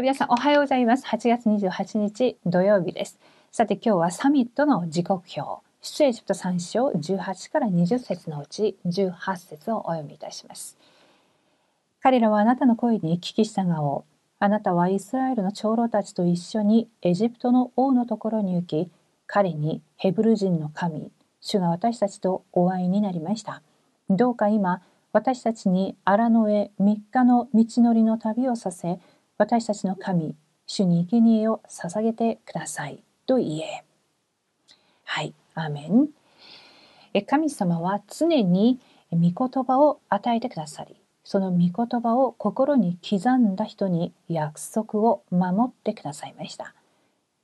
皆さんおはようございます。8月28日土曜日です。さて今日はサミットの時刻表、出エジプト3章18から20節のうち18節をお読みいたします。彼らはあなたの声に聞き従おう。あなたはイスラエルの長老たちと一緒にエジプトの王のところに行き、彼にヘブル人の神、主が私たちとお会いになりました。どうか今、私たちに荒野へ3日の道のりの旅をさせ、私たちの神、主に生贄を捧げてください。と言え。はい、アーメン。神様は常に御言葉を与えてくださり、その御言葉を心に刻んだ人に約束を守ってくださいました。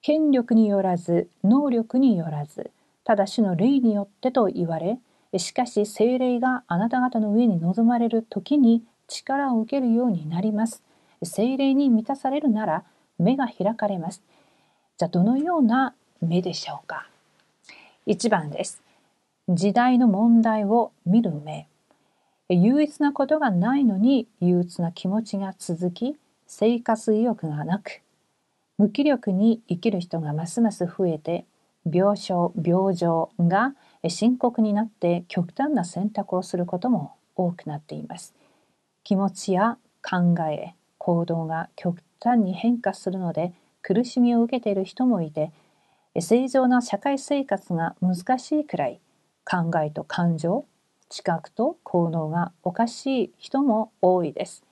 権力によらず、能力によらず、ただ主の霊によってと言われ、しかし精霊があなた方の上に臨まれる時に力を受けるようになります。精霊に満たされるなら目が開かれます。じゃあどのような目でしょうか ?1 番です。時代の問題を見る目。憂鬱なことがないのに憂鬱な気持ちが続き、生活意欲がなく、無気力に生きる人がますます増えて、病床、病状が深刻になって極端な選択をすることも多くなっています。気持ちや考え、行動が極端に変化するので苦しみを受けている人もいて正常な社会生活が難しいくらい考えと感情知覚と行動がおかしい人も多いです。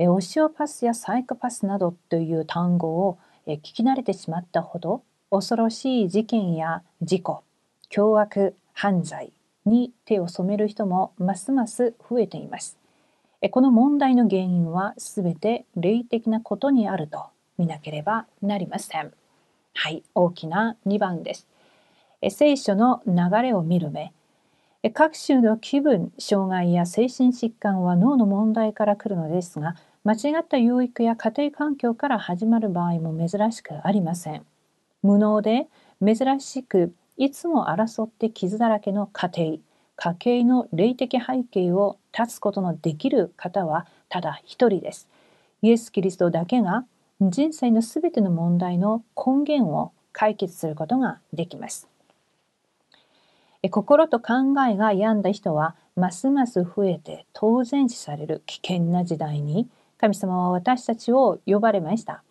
オシオパスやサイコパスなどという単語を聞き慣れてしまったほど恐ろしい事件や事故凶悪犯罪に手を染める人もますます増えています。この問題の原因はすべて霊的なことにあると見なければなりません。はい、大きな2番です。聖書の流れを見る目。各種の気分、障害や精神疾患は脳の問題から来るのですが、間違った養育や家庭環境から始まる場合も珍しくありません。無能で珍しくいつも争って傷だらけの家庭、家計の霊的背景を断つことのできる方はただ一人です。イエス・キリストだけが人生のすべての問題の根源を解決することができます。心と考えが病んだ人はますます増えて当然視される危険な時代に神様は私たちを呼ばれました。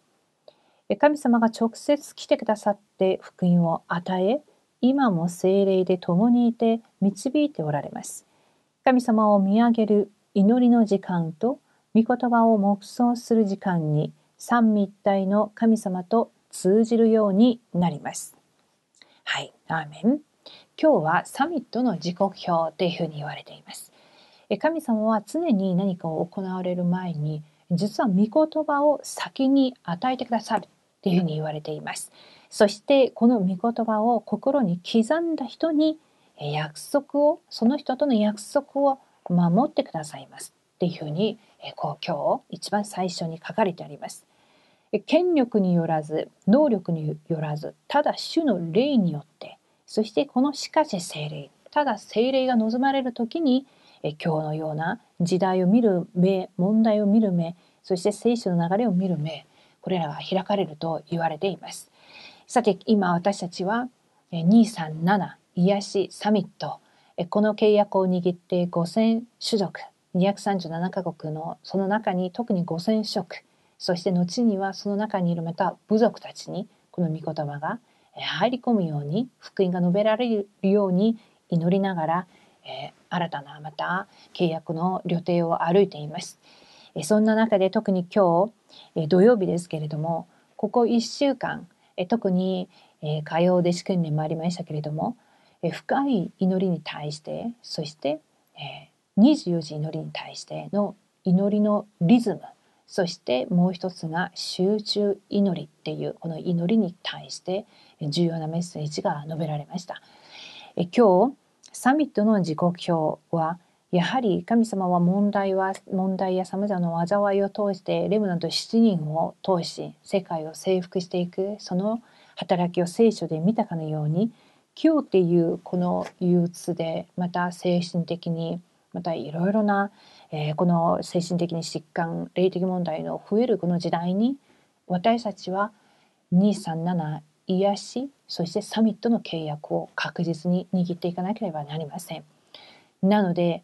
神様が直接来てくださって福音を与え今も精霊で共にいて導いておられます。神様を見上げる祈りの時間と御言葉を黙想する時間に三位一体の神様と通じるようになります。はい、アーメン。今日はサミットの時刻表というふうに言われています。神様は常に何かを行われる前に実は御言葉を先に与えてくださるというふうに言われています。そしてこの御言葉を心に刻んだ人に約束をその人との約束を守ってくださいますっていうふうにこう今日一番最初に書かれてあります。権力によらず能力によらずただ主の霊によってそしてこのしかし精霊ただ精霊が望まれる時に今日のような時代を見る目問題を見る目そして聖書の流れを見る目これらが開かれると言われています。さて今私たちは237癒しサミットこの契約を握って5000種族237カ国のその中に特に5000食そして後にはその中にいるまた部族たちにこの御言葉が入り込むように福音が述べられるように祈りながら、新たなまた契約の旅程を歩いています。そんな中で特に今日、土曜日ですけれどもここ1週間え特に、え火曜弟子訓練もありましたけれども、え深い祈りに対してそして、え24時祈りに対しての祈りのリズムそしてもう一つが集中祈りっていうこの祈りに対して重要なメッセージが述べられました。え今日サミットの時刻表はやはり神様は問題は問題やさまざまな災いを通してレムナント7人を通し世界を征服していくその働きを聖書で見たかのように今日っていうこの憂鬱でまた精神的にまたいろいろなえー、この精神的に疾患霊的問題の増えるこの時代に私たちは237癒しそしてサミットの契約を確実に握っていかなければなりません。なので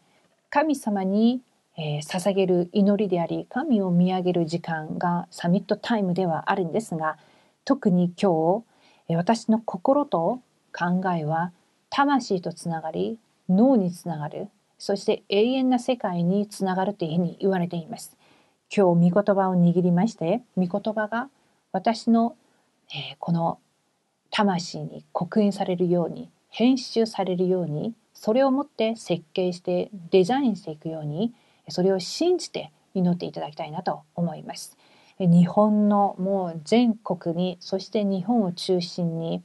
神様に、えー、捧げる祈りであり神を見上げる時間がサミットタイムではあるんですが特に今日私の心と考えは魂とつながり脳につながるそして永遠な世界につながるというふうに言われています。今日御言葉を握りまして御言葉が私の、えー、この魂に刻印されるように編集されるようにそれをもって設計してデザインしていくようにそれを信じて祈っていただきたいなと思います。日本のもう全国にそして日本を中心に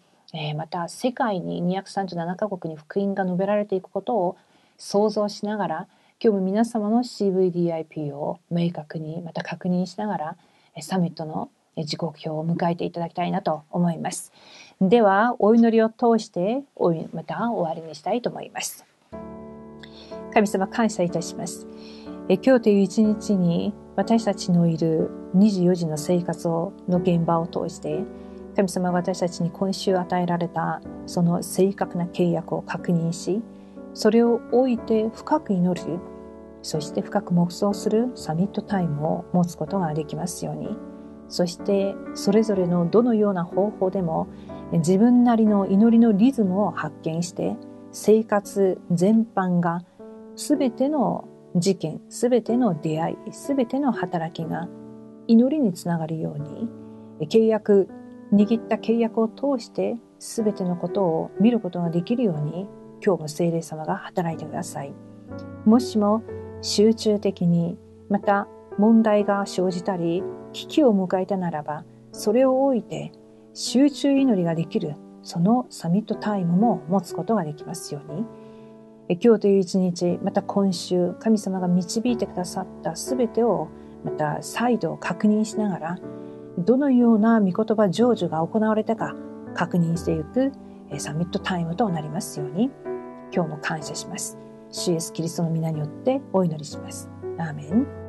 また世界に237カ国に福音が述べられていくことを想像しながら今日も皆様の CVDIP を明確にまた確認しながらサミットの時刻表を迎えていただきたいなと思います。ではお祈りを通してまた終わりにしたいと思います。神様感謝いたします。え今日という一日に私たちのいる24時の生活をの現場を通して神様私たちに今週与えられたその正確な契約を確認しそれを置いて深く祈るそして深く黙想するサミットタイムを持つことができますようにそしてそれぞれのどのような方法でも自分なりの祈りのリズムを発見して生活全般が全ての事件全ての出会い全ての働きが祈りにつながるように契約握った契約を通して全てのことを見ることができるように今日も聖霊様が働いてください。もしも集中的にまた問題が生じたり危機を迎えたならばそれを置いて集中祈りができるそのサミットタイムも持つことができますように今日という一日また今週神様が導いてくださった全てをまた再度確認しながらどのような御言葉成就が行われたか確認していくサミットタイムとなりますように今日も感謝します。主イエスキリストの皆によってお祈りします。アーメン